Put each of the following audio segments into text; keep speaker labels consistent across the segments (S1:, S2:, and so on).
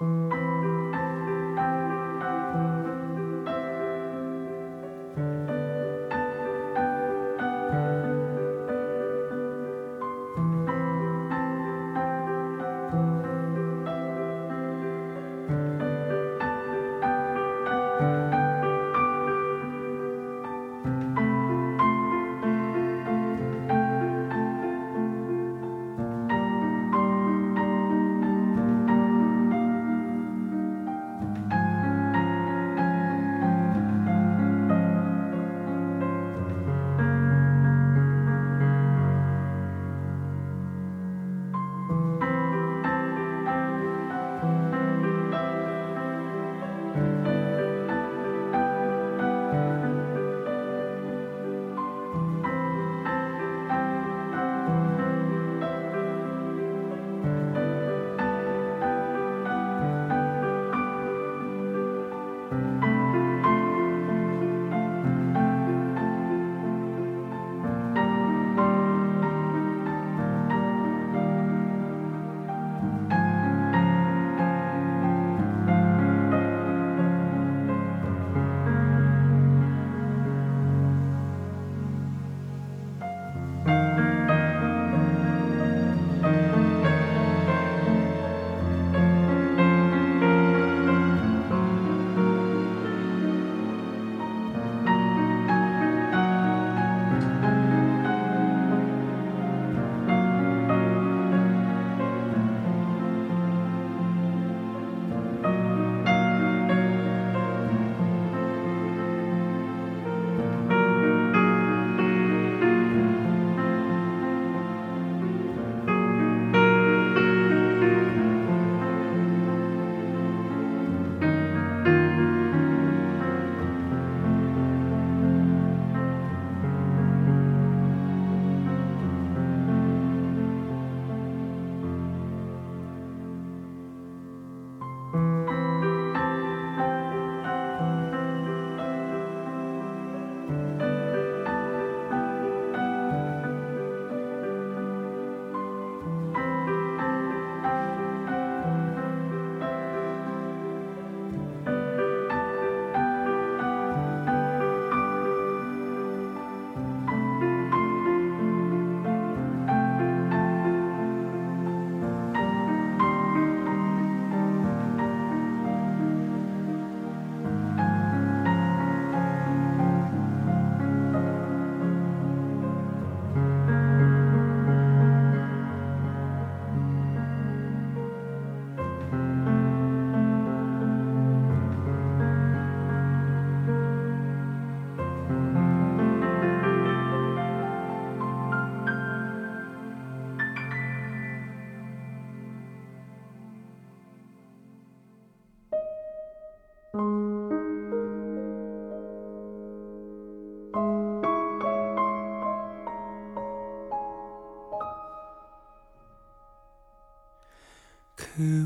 S1: Música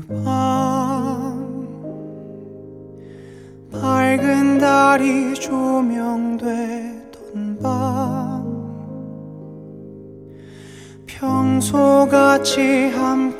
S1: 밤 밝은 달이 조명되던 밤 평소같이 함께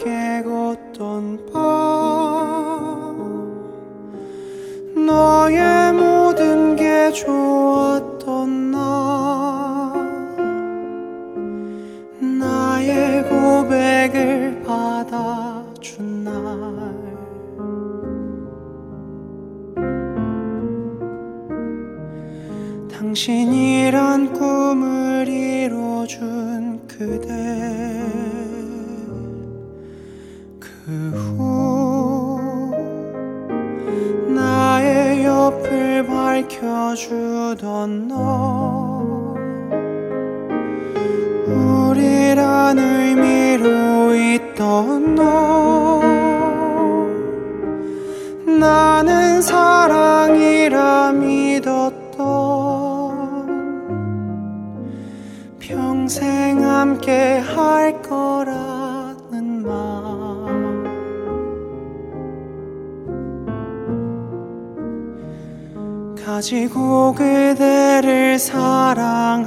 S1: 가지고 그대를 사랑하던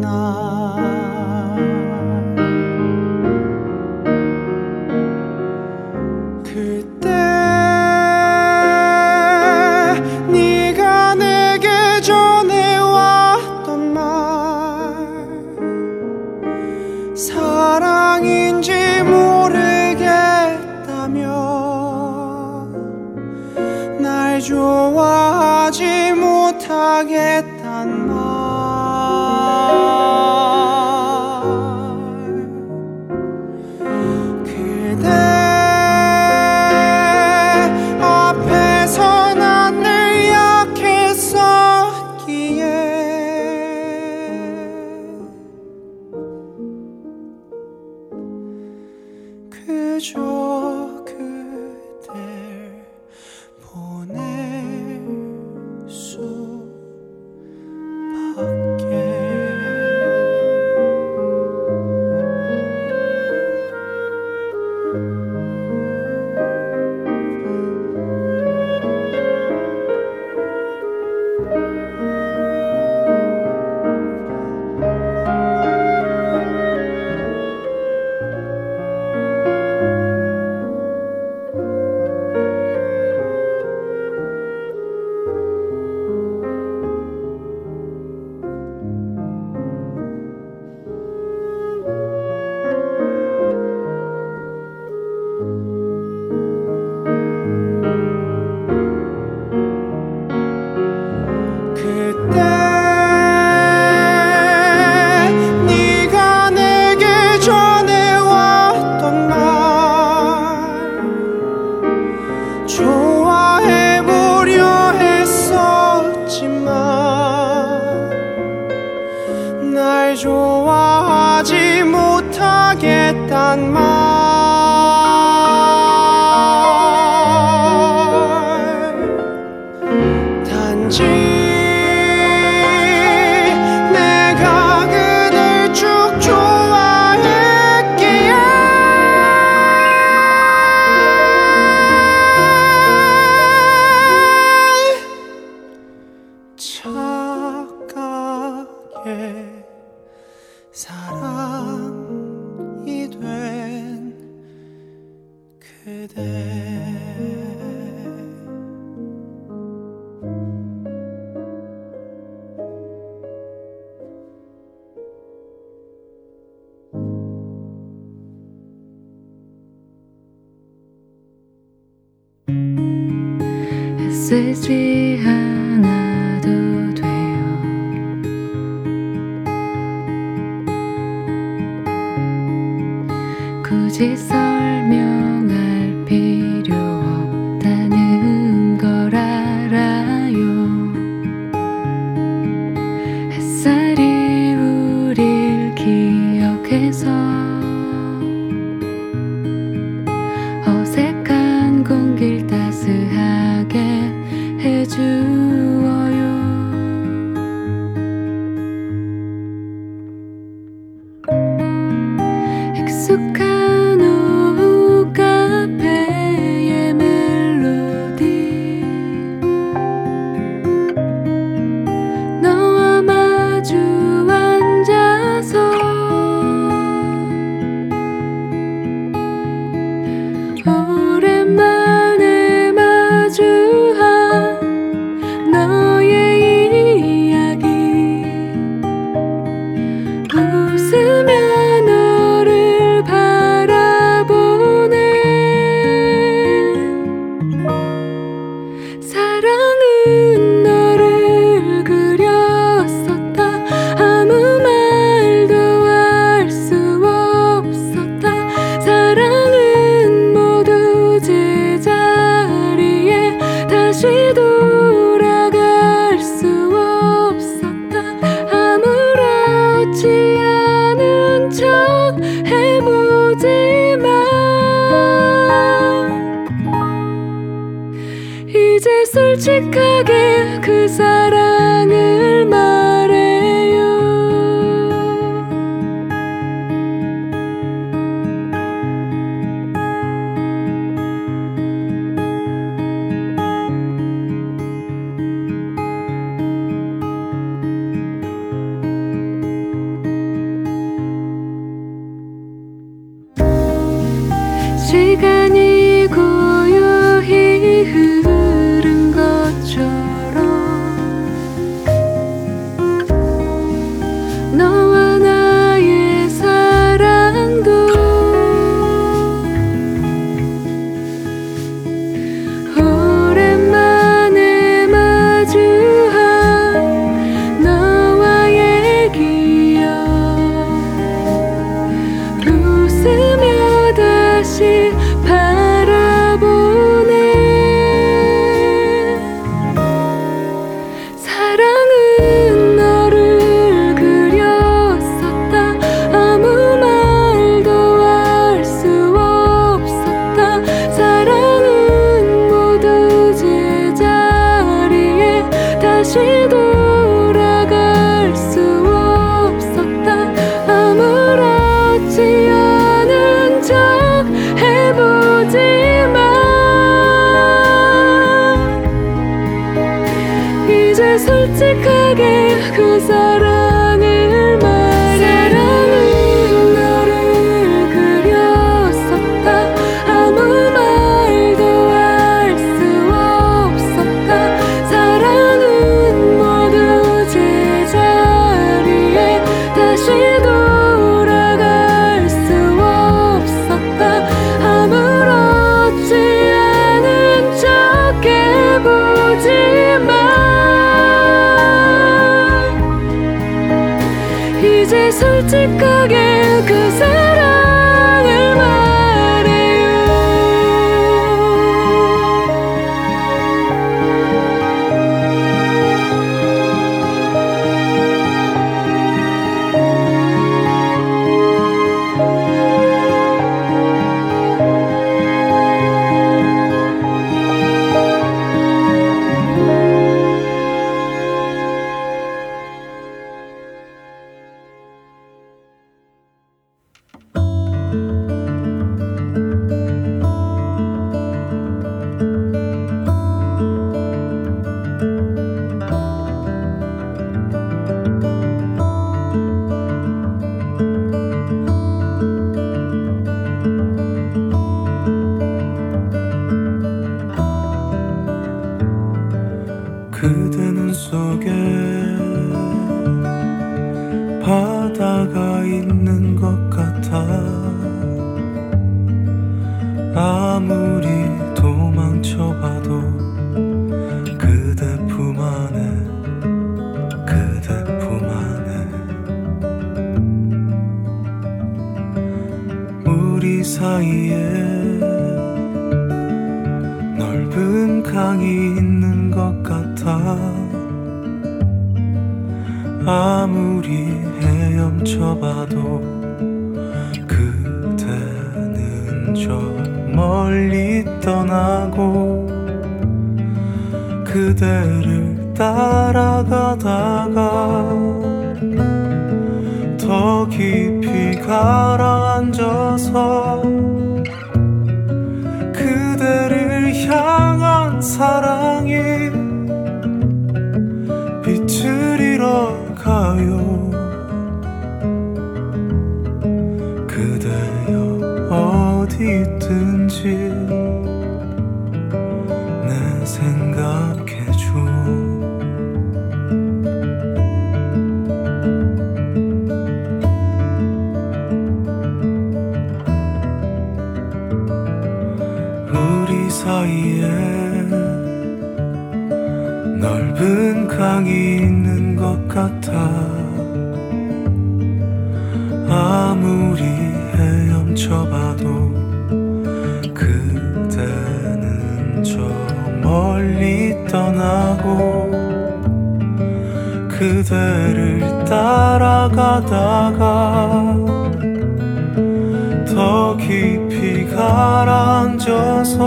S2: 나. 굳이 설명 솔직하게 그 사랑을 말
S3: 아무리 도망쳐봐도 그대 품 안에 그대 품 안에 우리 사이에 넓은 강이 있는 것 같아. 아무리 헤엄쳐봐도 그대는 저 멀리 떠나고 그대를 따라가다가 더 깊이 가라앉아서 그대를 향한 사랑이 그대를
S4: 따라가다가 더 깊이 가라앉아서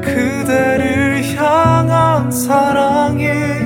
S3: 그대를 향한 사랑이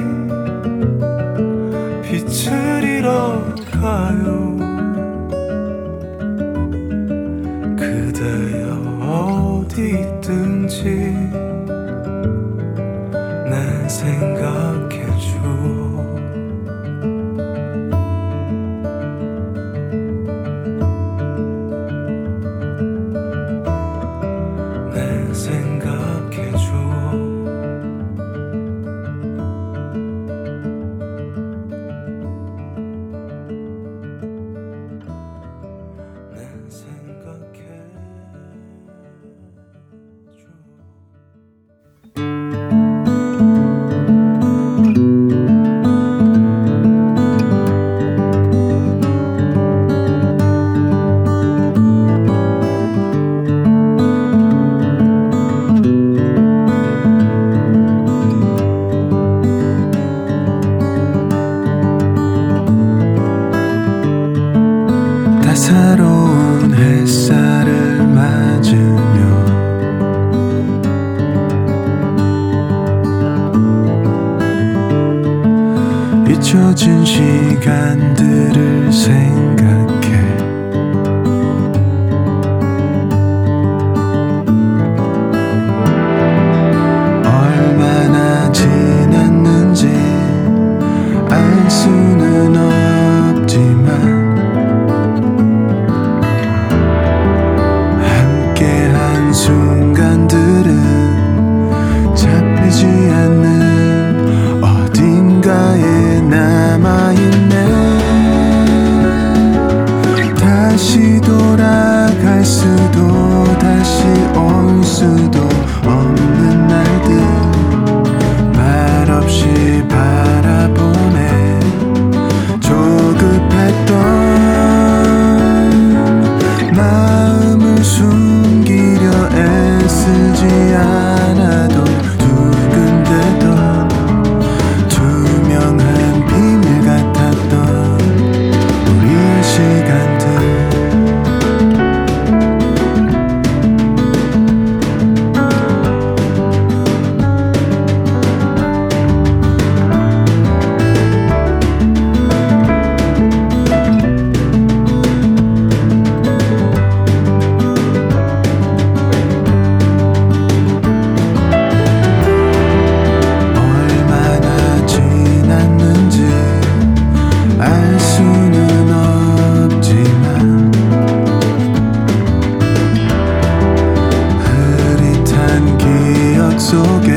S3: 속에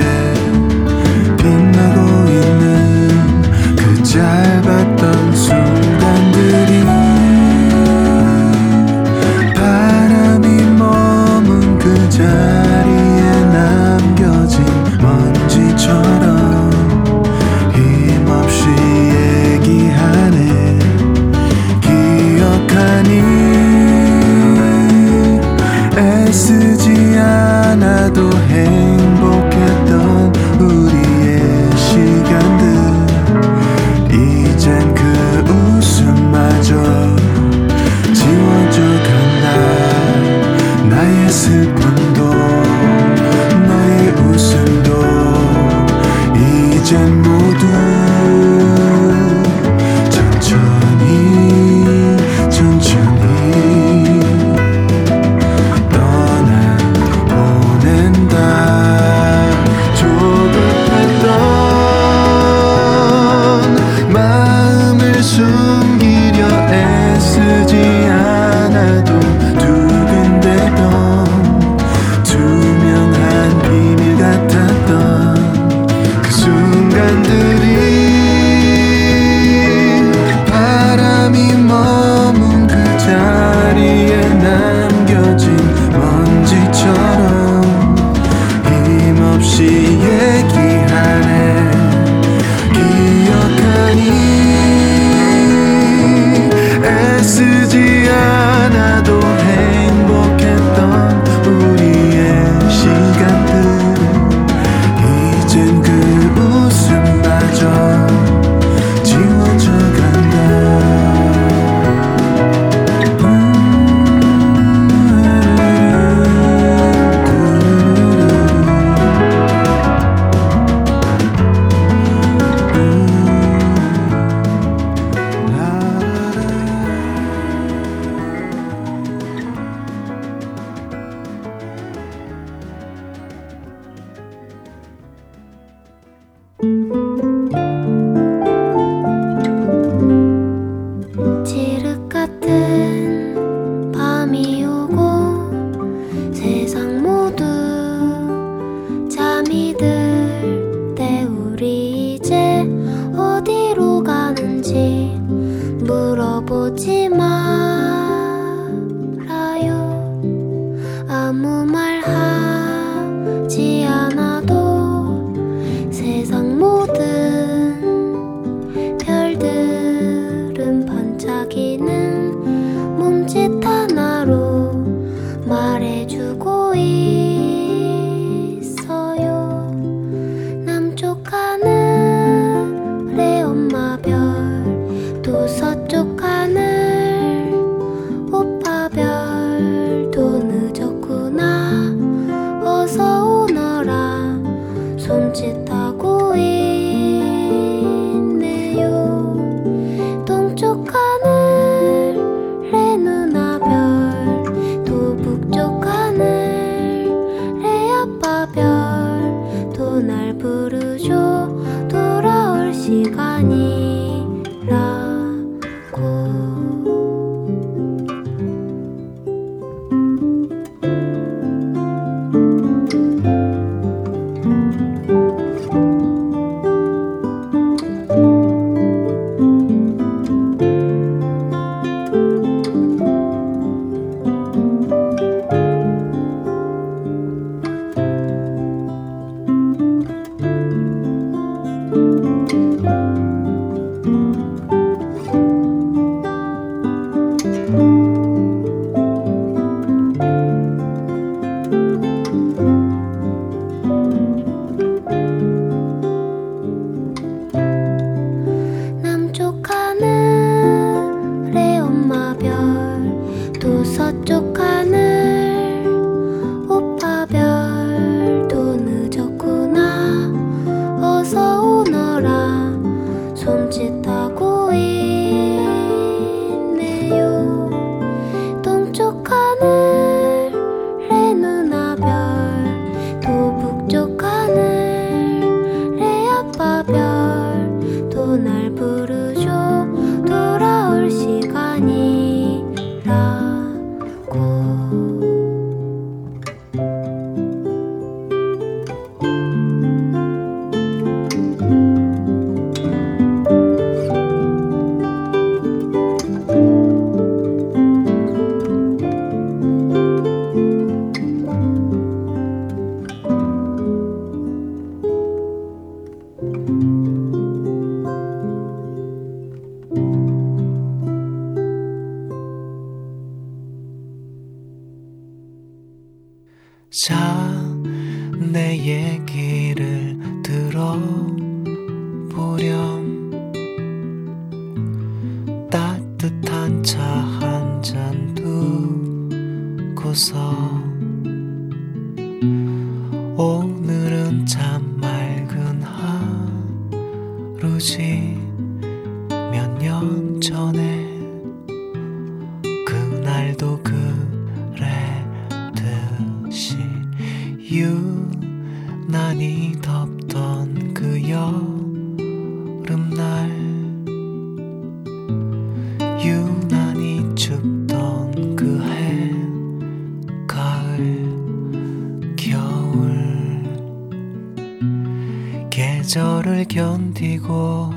S3: 견디고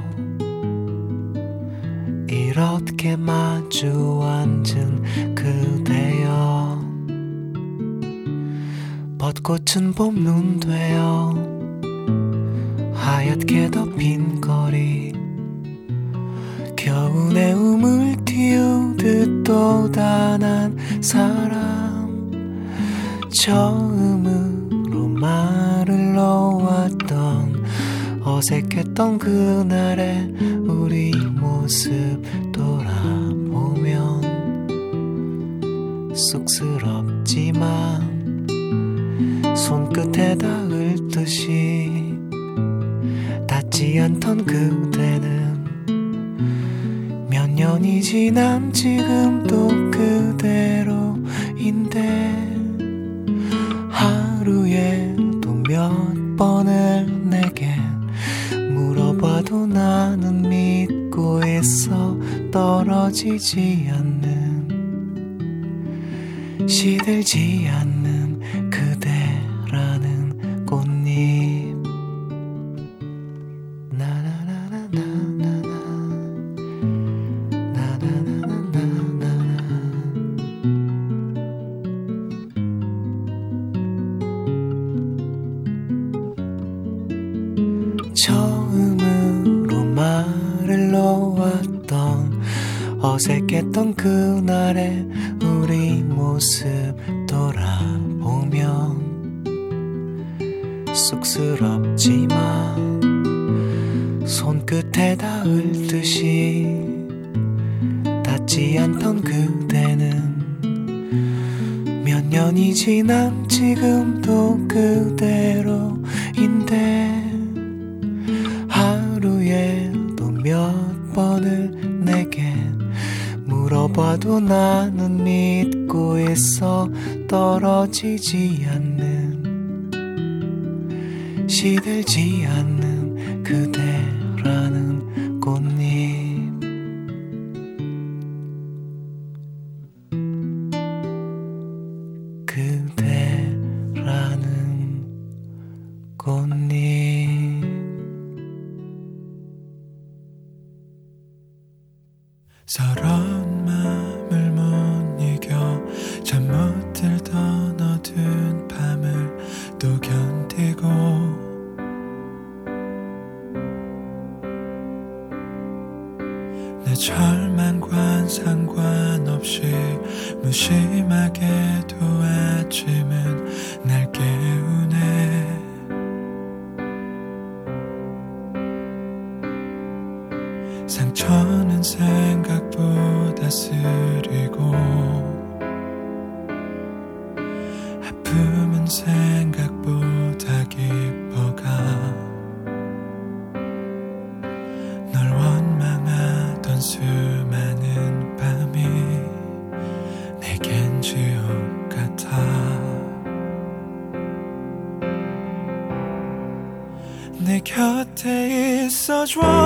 S3: 이렇게 마주 앉은 그대여. 벚꽃은 봄눈 되어 하얗게 덮인 거리. 겨우내 움을 틔우듯 또 단한 사람. 처음으로 말을 놓았던 어색했던 그날의 우리 모습 돌아보면 쑥스럽지만 손끝에 닿을 듯이 닿지 않던 그대는 몇 년이 지난 지금도 그대로인데 하루에도 몇 번을 물어봐도 나는 믿고 있어 떨어지지 않는 시들지 않는 그날의 우리 모습 돌아보면 쑥스럽지만 손끝에 닿을 듯이 닿지 않던 그대는 몇 년이 지난 지금도 그대로인데 봐도 나는 믿고 있어 떨어지지 않는 시들지 않는 그대라는 꽃잎 있어줘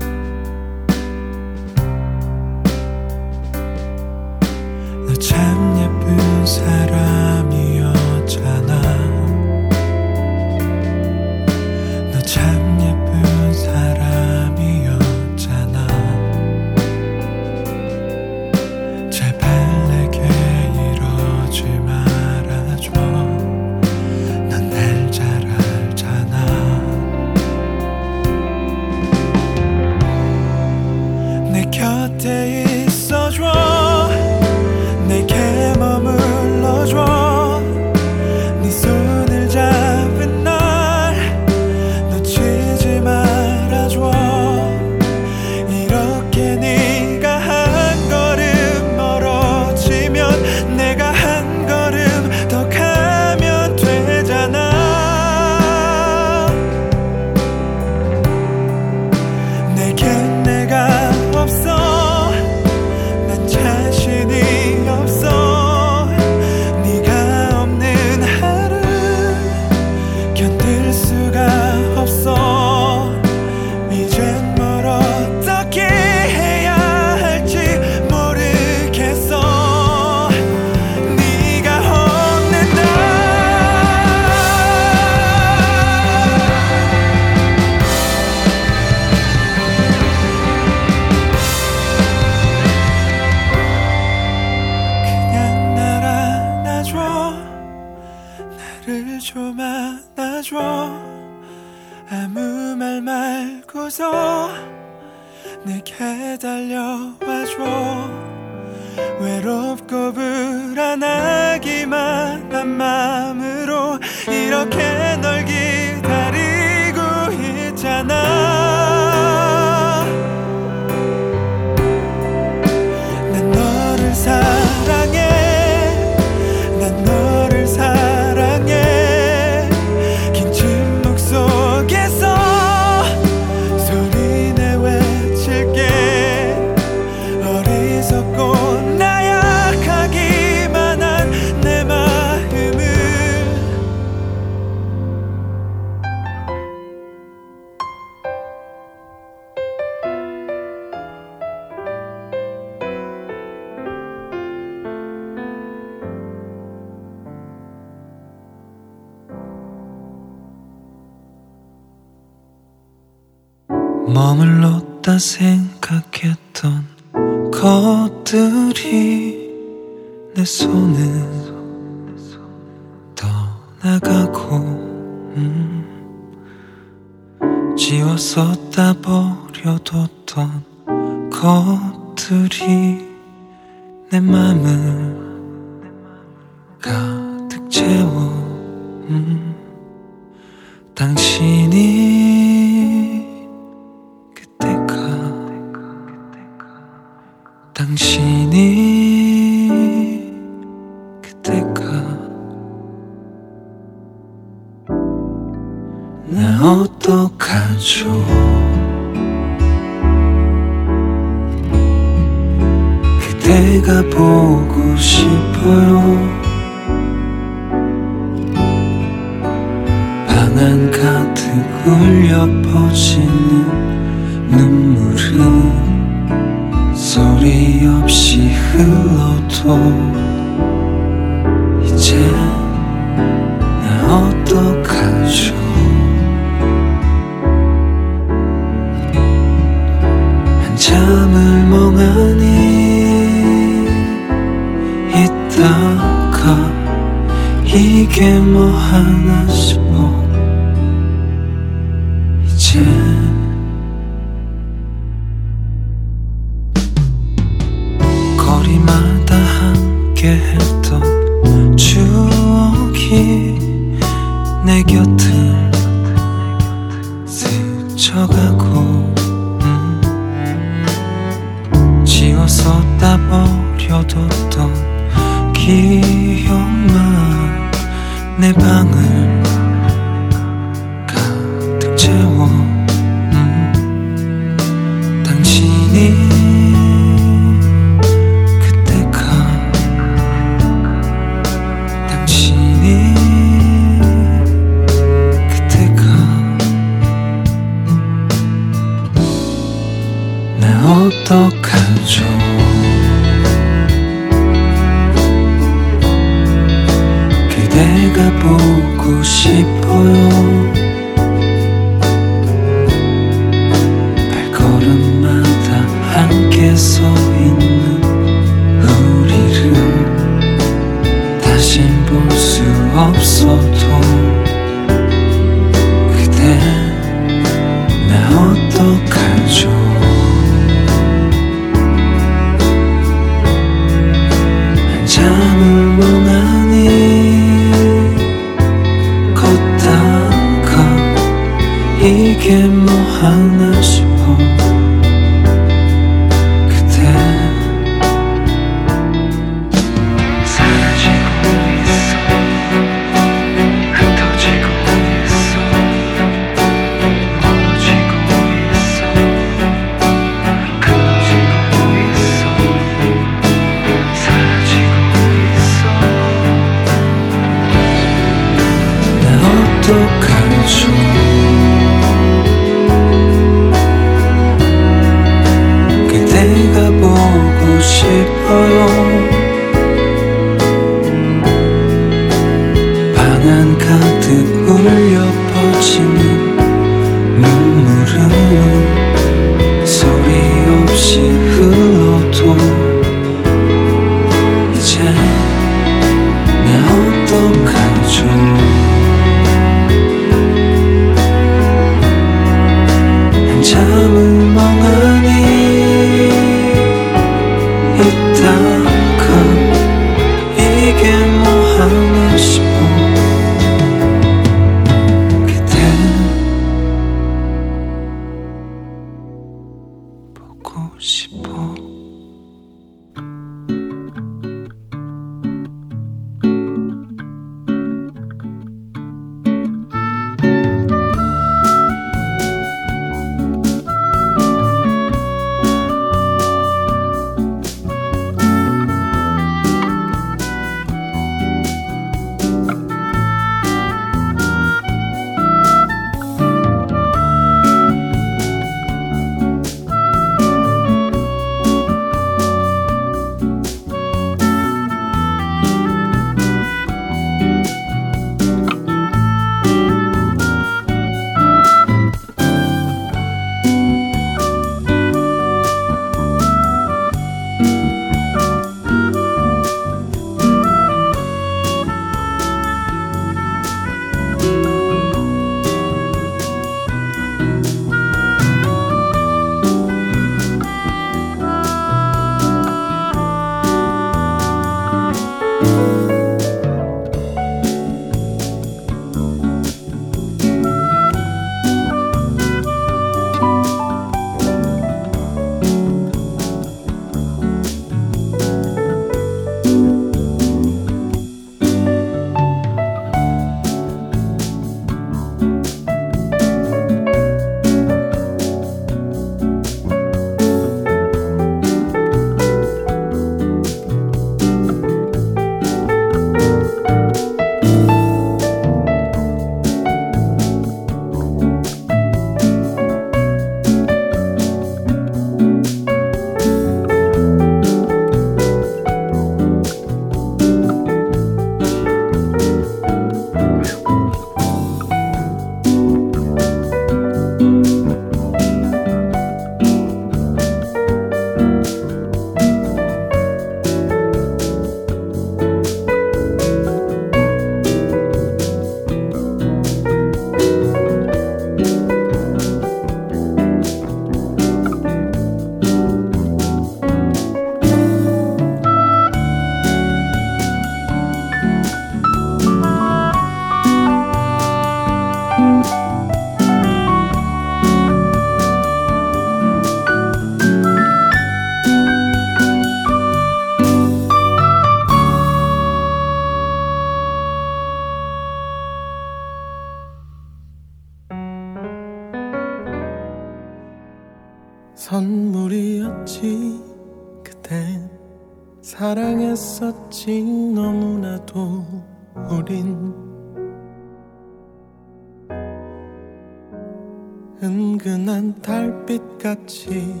S5: 은근한 달빛같이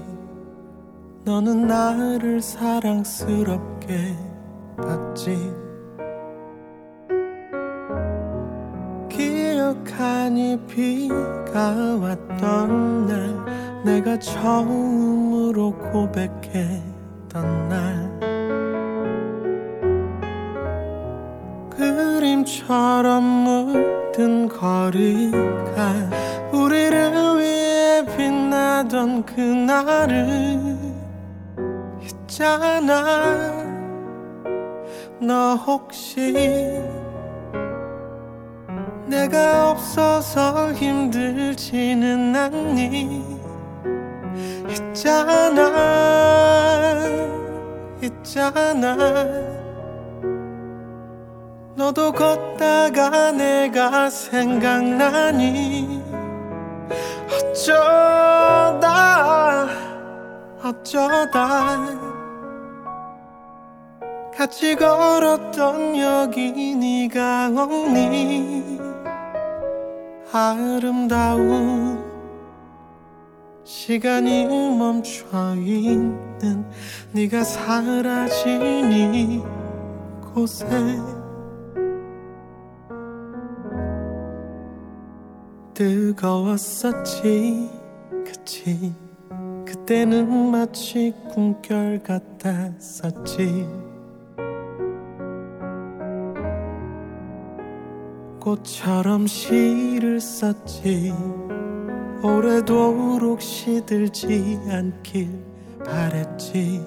S5: 너는 나를 사랑스럽게 봤지. 기억하니 비가 왔던 날 내가 처음으로 고백했던 날. 그림처럼 물든 거리가 우리를 위해 빛나던 그날을 있잖아. 너 혹시 내가 없어서 힘들지는 않니? 있잖아 있잖아. 너도 걷다가 내가 생각나니 어쩌다 어쩌다 같이 걸었던 여기 네가 없니 아름다운 시간이 멈춰 있는 네가 사라진 이곳에 뜨거웠었지. 그치? 그때는 마치 꿈결 같았었지. 꽃처럼 시를 썼지. 오래도록 시들지 않길 바랬지.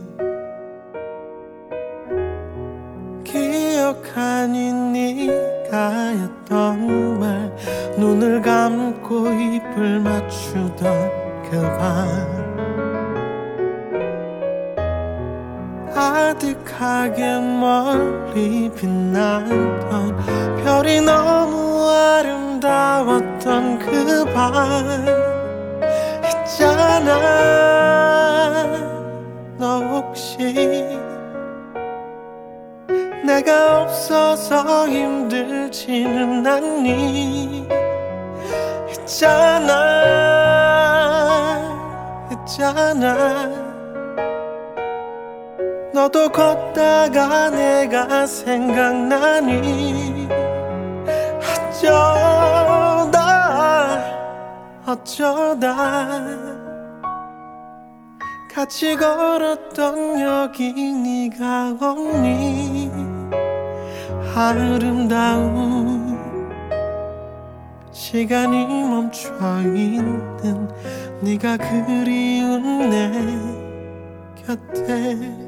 S5: 기억하니 네 가 했던 말 눈을 감고 입을 맞추던 그밤 아득하게 멀리 빛나던 별이 너무 아름다웠던 그 밤 있잖아 너 혹시 내가 없어서 힘들지는 않니? 있잖아 있잖아. 너도 걷다가 내가 생각나니? 어쩌다 어쩌다. 같이 걸었던 여기 네가 없니 아름다운 시간이 멈춰 있는 네가 그리운 내 곁에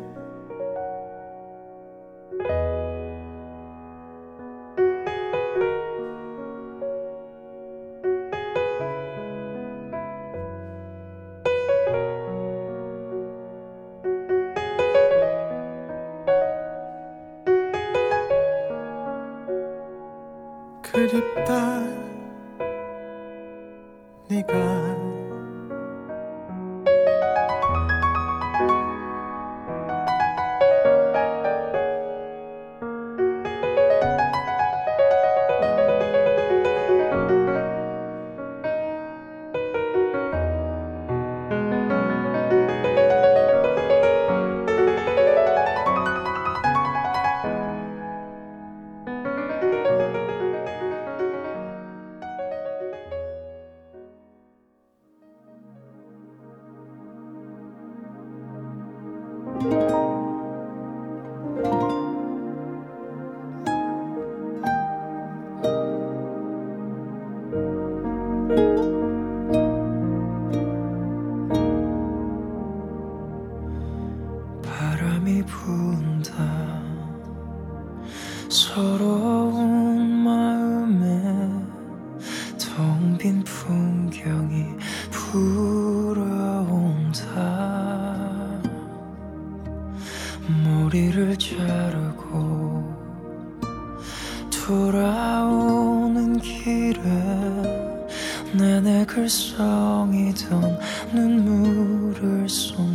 S5: 글썽이던 눈물을 쏟